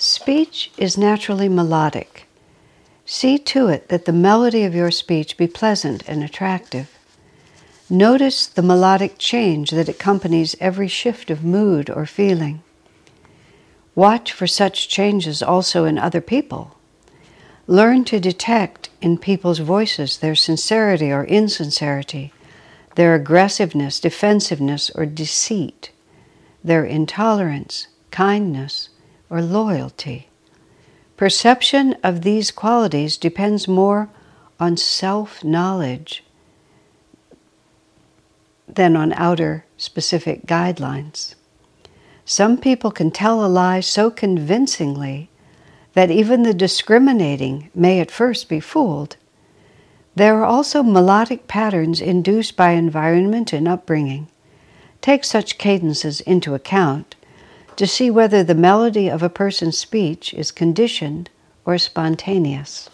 Speech is naturally melodic. See to it that the melody of your speech be pleasant and attractive. Notice the melodic change that accompanies every shift of mood or feeling. Watch for such changes also in other people. Learn to detect in people's voices their sincerity or insincerity, their aggressiveness, defensiveness, or deceit, their intolerance, kindness, or loyalty. Perception of these qualities depends more on self knowledge than on outer specific guidelines. Some people can tell a lie so convincingly that even the discriminating may at first be fooled. There are also melodic patterns induced by environment and upbringing. Take such cadences into account, to see whether the melody of a person's speech is conditioned or spontaneous.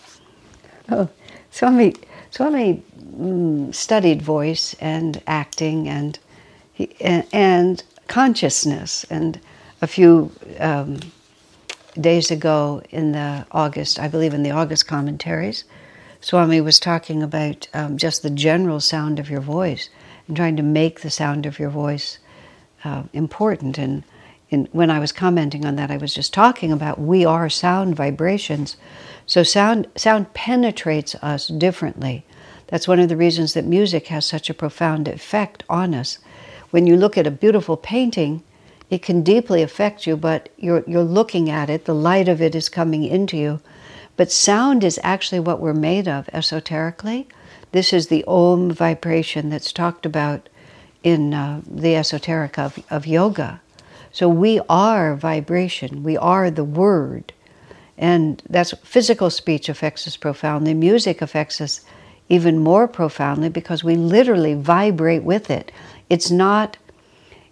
Oh, Swami, Swami mm, studied voice and acting and, and consciousness. And a few um, days ago in the August, I believe in the August commentaries, Swami was talking about um, just the general sound of your voice and trying to make the sound of your voice uh, important and in, when I was commenting on that, I was just talking about we are sound vibrations. So sound sound penetrates us differently. That's one of the reasons that music has such a profound effect on us. When you look at a beautiful painting, it can deeply affect you, but you're you're looking at it, the light of it is coming into you. But sound is actually what we're made of esoterically. This is the Om vibration that's talked about in uh, the esoteric of, of yoga. So we are vibration, we are the word. And that's physical speech affects us profoundly. Music affects us even more profoundly because we literally vibrate with it. It's not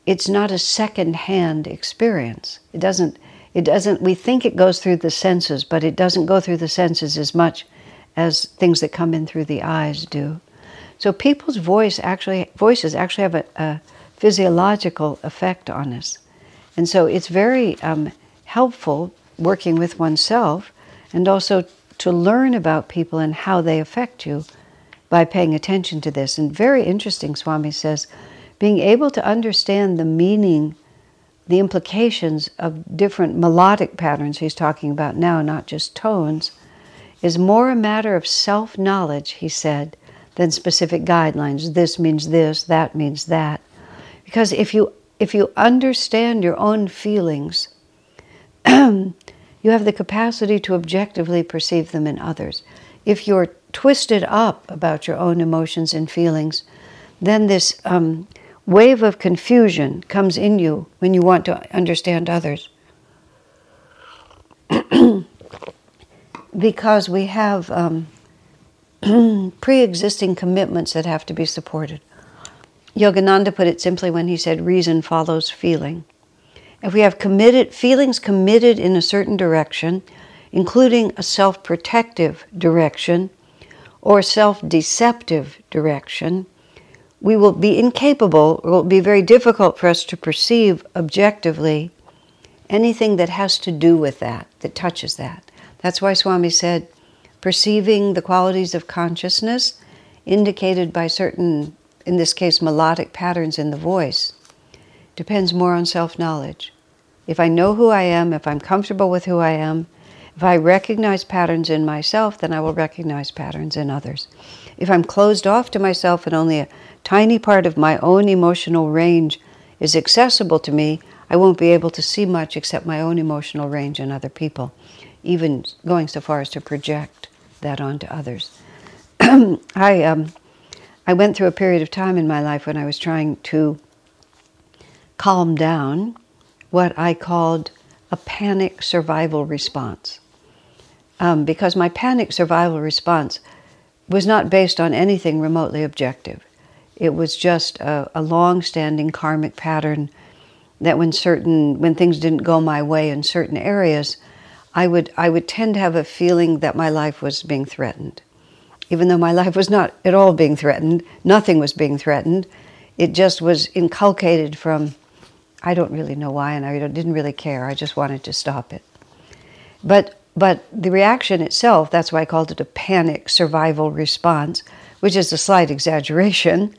it's not a second-hand experience. It doesn't it doesn't we think it goes through the senses, but it doesn't go through the senses as much as things that come in through the eyes do. So people's voice actually voices actually have a, a physiological effect on us. And so it's very um, helpful working with oneself and also to learn about people and how they affect you by paying attention to this. And very interesting, Swami says, being able to understand the meaning, the implications of different melodic patterns he's talking about now, not just tones, is more a matter of self knowledge, he said, than specific guidelines. This means this, that means that. Because if you if you understand your own feelings, you have the capacity to objectively perceive them in others. If you're twisted up about your own emotions and feelings, then this um, wave of confusion comes in you when you want to understand others. because we have um, pre existing commitments that have to be supported. Yogananda put it simply when he said, reason follows feeling. If we have committed feelings committed in a certain direction, including a self protective direction or self deceptive direction, we will be incapable, or it will be very difficult for us to perceive objectively anything that has to do with that, that touches that. That's why Swami said, perceiving the qualities of consciousness indicated by certain in this case, melodic patterns in the voice, depends more on self knowledge. If I know who I am, if I'm comfortable with who I am, if I recognize patterns in myself, then I will recognize patterns in others. If I'm closed off to myself and only a tiny part of my own emotional range is accessible to me, I won't be able to see much except my own emotional range in other people, even going so far as to project that onto others. I um, I went through a period of time in my life when I was trying to calm down what I called a panic survival response. Um, because my panic survival response was not based on anything remotely objective. It was just a, a long-standing karmic pattern that when certain when things didn't go my way in certain areas, I would I would tend to have a feeling that my life was being threatened. Even though my life was not at all being threatened, nothing was being threatened. It just was inculcated from I don't really know why and I didn't really care. I just wanted to stop it. But but the reaction itself, that's why I called it a panic survival response, which is a slight exaggeration,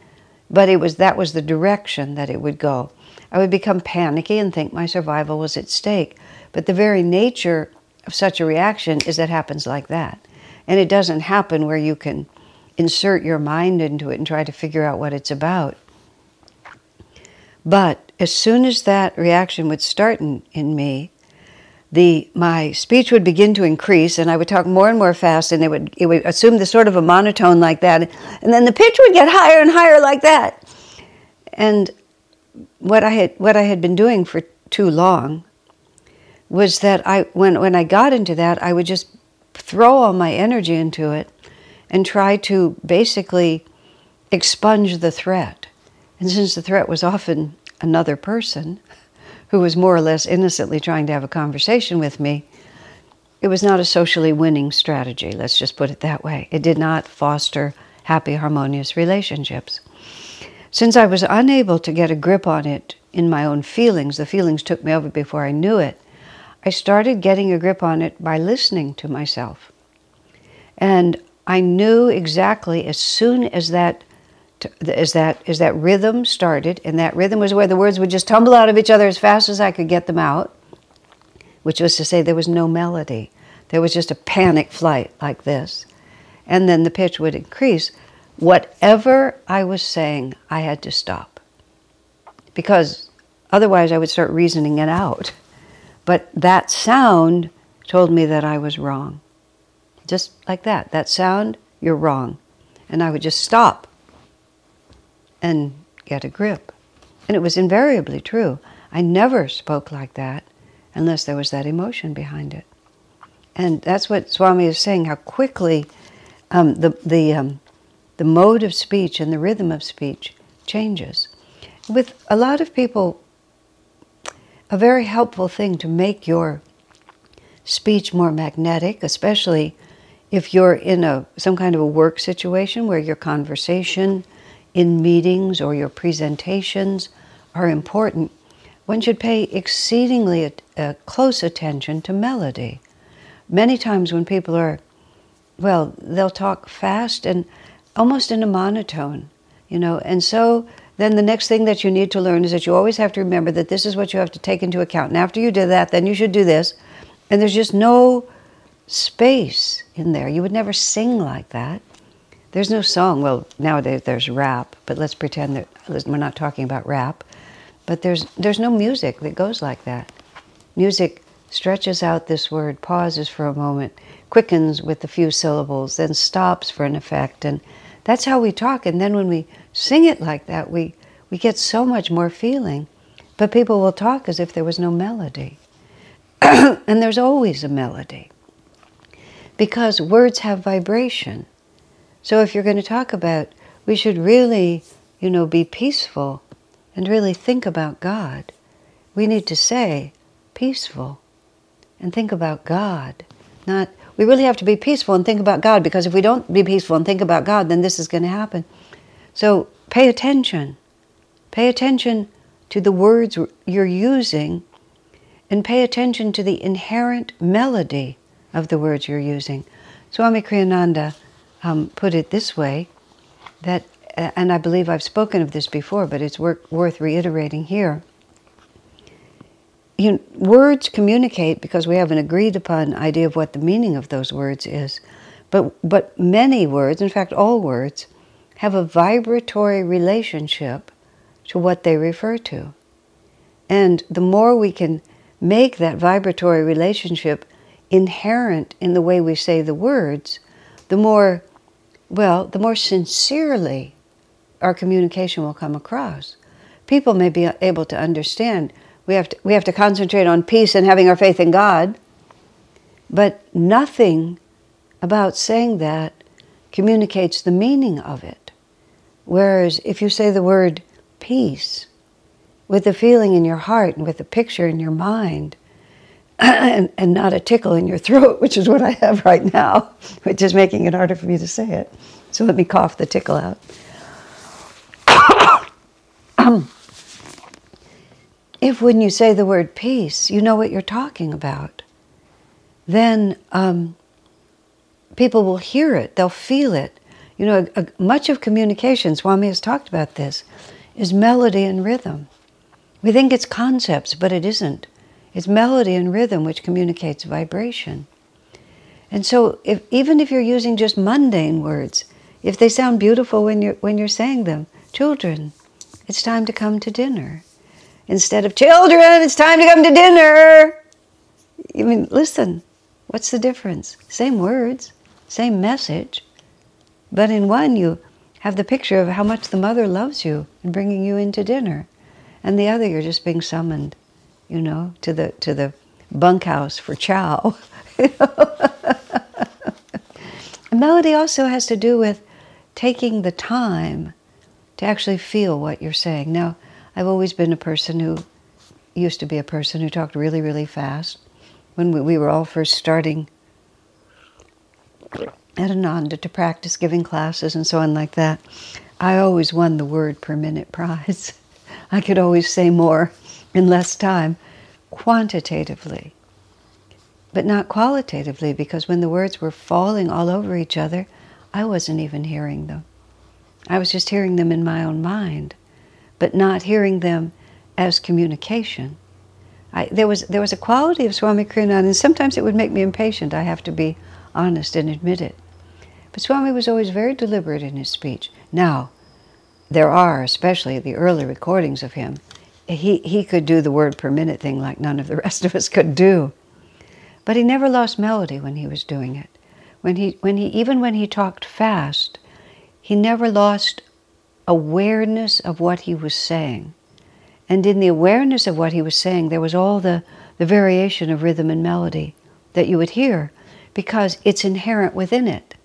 but it was that was the direction that it would go. I would become panicky and think my survival was at stake. But the very nature of such a reaction is it happens like that. And it doesn't happen where you can insert your mind into it and try to figure out what it's about. But as soon as that reaction would start in, in me, the my speech would begin to increase and I would talk more and more fast and it would it would assume the sort of a monotone like that and then the pitch would get higher and higher like that. And what I had what I had been doing for too long was that I when when I got into that I would just throw all my energy into it and try to basically expunge the threat. And since the threat was often another person who was more or less innocently trying to have a conversation with me, it was not a socially winning strategy, let's just put it that way. It did not foster happy, harmonious relationships. Since I was unable to get a grip on it in my own feelings, the feelings took me over before I knew it, I started getting a grip on it by listening to myself. And I knew exactly as soon as that as that as that rhythm started, and that rhythm was where the words would just tumble out of each other as fast as I could get them out, which was to say there was no melody. There was just a panic flight like this. And then the pitch would increase whatever I was saying, I had to stop. Because otherwise I would start reasoning it out. But that sound told me that I was wrong. Just like that. That sound, you're wrong. And I would just stop and get a grip. And it was invariably true. I never spoke like that unless there was that emotion behind it. And that's what Swami is saying, how quickly um, the, the um, the mode of speech and the rhythm of speech changes. With a lot of people, a very helpful thing to make your speech more magnetic, especially if you're in a some kind of a work situation where your conversation in meetings or your presentations are important, one should pay exceedingly uh, close attention to melody. Many times when people are, well, they'll talk fast and almost in a monotone, you know. And so then the next thing that you need to learn is that you always have to remember that this is what you have to take into account. And after you do that, then you should do this. And there's just no space in there. You would never sing like that. There's no song. Well, nowadays there's rap, but let's pretend that we're not talking about rap. But there's there's no music that goes like that. Music stretches out this word, pauses for a moment, quickens with a few syllables, then stops for an effect, and that's how we talk. And then when we sing it like that, we, we get so much more feeling. But people will talk as if there was no melody. and there's always a melody. Because words have vibration. So if you're going to talk about, we should really, you know, be peaceful and really think about God. We need to say peaceful and think about God, not we really have to be peaceful and think about God because if we don't be peaceful and think about God, then this is going to happen. So pay attention. Pay attention to the words you're using and pay attention to the inherent melody of the words you're using. Swami Kriyananda um, put it this way that, and I believe I've spoken of this before, but it's worth reiterating here you know, words communicate because we have an agreed upon idea of what the meaning of those words is. But, but many words, in fact, all words, have a vibratory relationship to what they refer to. And the more we can make that vibratory relationship inherent in the way we say the words, the more, well, the more sincerely our communication will come across. People may be able to understand we have to, we have to concentrate on peace and having our faith in God. But nothing about saying that communicates the meaning of it. Whereas if you say the word peace with a feeling in your heart and with a picture in your mind, and, and not a tickle in your throat, which is what I have right now, which is making it harder for me to say it. So let me cough the tickle out. If when you say the word peace, you know what you're talking about, then um, people will hear it, they'll feel it. You know, a, a, much of communication, Swami has talked about this, is melody and rhythm. We think it's concepts, but it isn't. It's melody and rhythm which communicates vibration. And so, if, even if you're using just mundane words, if they sound beautiful when you're, when you're saying them, children, it's time to come to dinner. Instead of children, it's time to come to dinner. I mean, listen, what's the difference? Same words, same message. But in one, you have the picture of how much the mother loves you and bringing you into dinner. And the other, you're just being summoned, you know, to the, to the bunkhouse for chow. melody also has to do with taking the time to actually feel what you're saying. Now, I've always been a person who used to be a person who talked really, really fast. When we, we were all first starting at Ananda to practice giving classes and so on like that, I always won the word per minute prize. I could always say more in less time quantitatively, but not qualitatively because when the words were falling all over each other, I wasn't even hearing them. I was just hearing them in my own mind, but not hearing them as communication. I, there, was, there was a quality of Swami Kriyananda, and sometimes it would make me impatient. I have to be honest and admit it. But Swami was always very deliberate in his speech. Now, there are, especially the early recordings of him, he, he could do the word per minute thing like none of the rest of us could do. But he never lost melody when he was doing it. When he, when he, even when he talked fast, he never lost awareness of what he was saying. And in the awareness of what he was saying, there was all the, the variation of rhythm and melody that you would hear because it's inherent within it.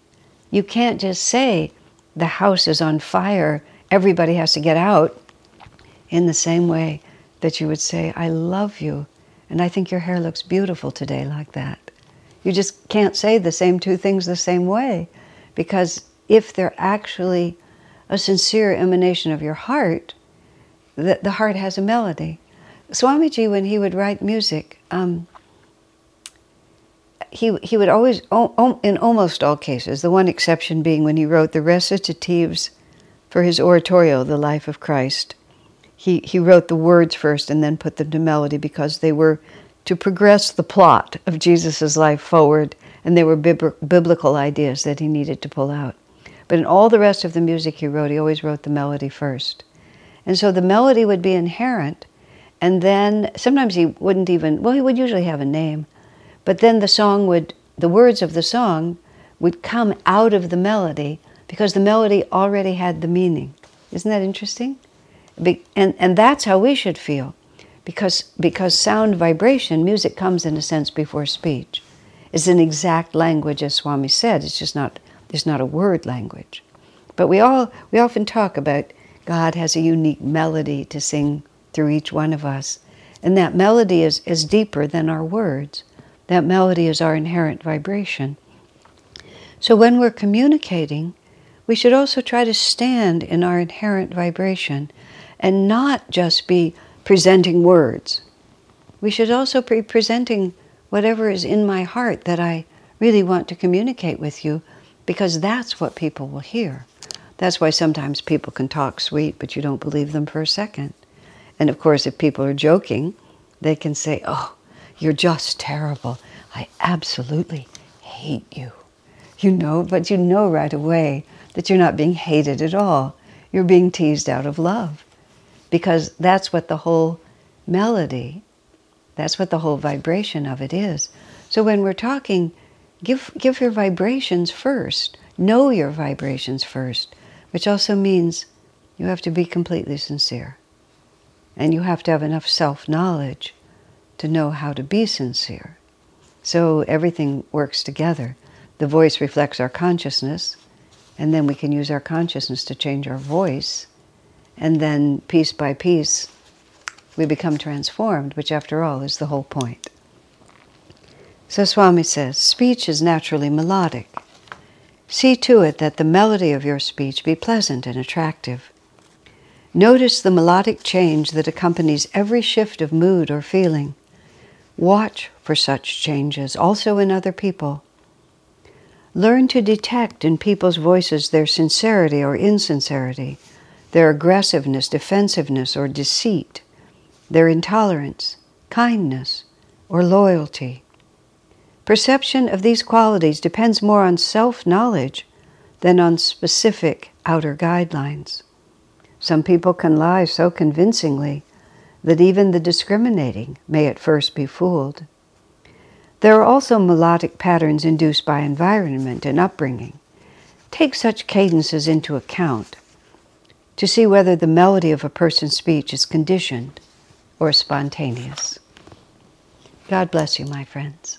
You can't just say, the house is on fire, everybody has to get out, in the same way that you would say, I love you, and I think your hair looks beautiful today, like that. You just can't say the same two things the same way because if they're actually a sincere emanation of your heart, the, the heart has a melody. Swamiji, when he would write music, um, he, he would always, in almost all cases, the one exception being when he wrote the recitatives for his oratorio, The Life of Christ, he, he wrote the words first and then put them to melody because they were to progress the plot of Jesus' life forward and they were biblical ideas that he needed to pull out. But in all the rest of the music he wrote, he always wrote the melody first. And so the melody would be inherent, and then sometimes he wouldn't even, well, he would usually have a name, but then the song would, the words of the song would come out of the melody because the melody already had the meaning. Isn't that interesting? And, and that's how we should feel because, because sound vibration, music comes in a sense before speech. It's an exact language, as Swami said, it's just not there's not a word language. But we all we often talk about God has a unique melody to sing through each one of us. And that melody is, is deeper than our words. That melody is our inherent vibration. So when we're communicating, we should also try to stand in our inherent vibration and not just be presenting words. We should also be presenting whatever is in my heart that I really want to communicate with you because that's what people will hear. That's why sometimes people can talk sweet, but you don't believe them for a second. And of course, if people are joking, they can say, Oh, you're just terrible. I absolutely hate you. You know, but you know right away that you're not being hated at all. You're being teased out of love. Because that's what the whole melody, that's what the whole vibration of it is. So when we're talking, give, give your vibrations first. Know your vibrations first, which also means you have to be completely sincere. And you have to have enough self knowledge to know how to be sincere. So everything works together. The voice reflects our consciousness, and then we can use our consciousness to change our voice. And then piece by piece, we become transformed, which after all is the whole point. So Swami says speech is naturally melodic. See to it that the melody of your speech be pleasant and attractive. Notice the melodic change that accompanies every shift of mood or feeling. Watch for such changes also in other people. Learn to detect in people's voices their sincerity or insincerity, their aggressiveness, defensiveness, or deceit, their intolerance, kindness, or loyalty. Perception of these qualities depends more on self knowledge than on specific outer guidelines. Some people can lie so convincingly that even the discriminating may at first be fooled. There are also melodic patterns induced by environment and upbringing. Take such cadences into account to see whether the melody of a person's speech is conditioned or spontaneous. God bless you, my friends.